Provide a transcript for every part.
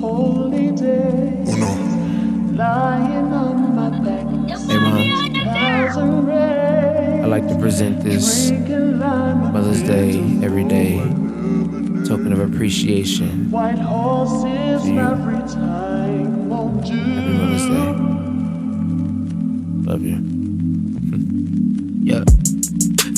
holy day. Lying on my back. Hey, Mom. I'd like to present this Mother's Day every day token of appreciation. White horses every time. Won't you? Happy Mother's Day. Love you. yeah.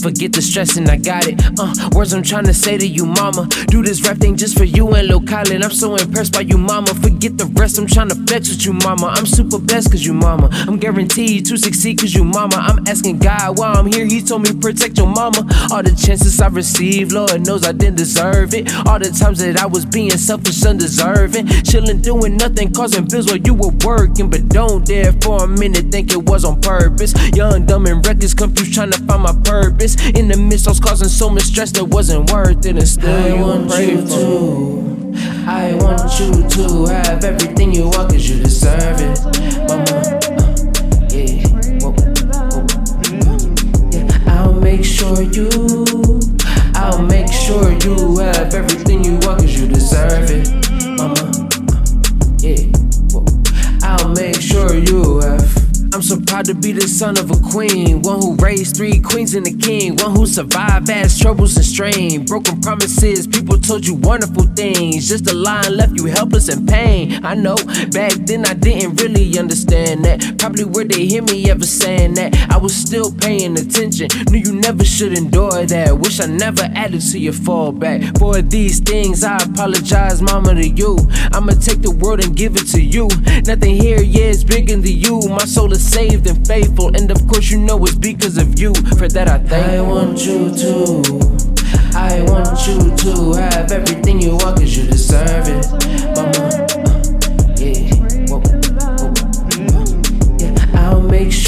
Forget the stressing, I got it. Uh, words I'm trying to say to you, mama. Do this rap thing just for you and Lil Khaled. I'm so impressed by you, mama. Forget the rest, I'm trying to flex with you, mama. I'm super blessed cause you, mama. I'm guaranteed to succeed cause you, mama. I'm asking God why I'm here. He told me protect your mama. All the chances I received, Lord knows I didn't deserve it. All the times that I was being selfish, undeserving. Chilling, doing nothing, causing bills while you were working. But don't dare for a minute think it was on purpose. Young, dumb, and reckless, confused, trying to find my purpose. In the midst, I was causing so much stress that wasn't worth it. And still, I you want you to. I want you to have everything you want, cause you deserve it. Mama, uh, yeah. Whoa, whoa, yeah. I'll make sure you. I'll make sure you have everything you want, cause you deserve it. Mama, uh, yeah. Whoa. I'll make sure you. I'm so proud to be the son of a queen. One who raised three queens and a king. One who survived vast troubles and strain. Broken promises, people told you wonderful things. Just a line left you helpless and pain. I know, back then I didn't really understand that. Probably where they hear me ever saying that. I was still paying attention. Knew you never should endure that. Wish I never added to your fallback. For these things, I apologize, mama, to you. I'ma take the world and give it to you. Nothing here, yeah, is bigger than you. My soul is saved and faithful, and of course, you know it's because of you. For that, I thank I want you to. I want you to have everything you want,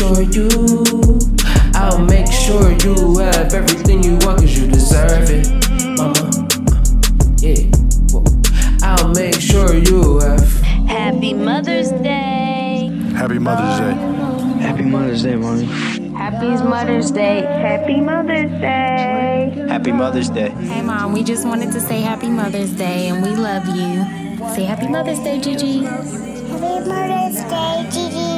sure you. I'll make sure you have everything you want, cause you deserve it. Mama, yeah. Whoa. I'll make sure you have. Happy Mother's Day. Happy Mother's Day. Happy Mother's Day, mommy. Happy Mother's Day. Happy Mother's Day. Happy Mother's Day. Hey, Mom, we just wanted to say Happy Mother's Day and we love you. Say Happy Mother's Day, Gigi. Happy Mother's Day,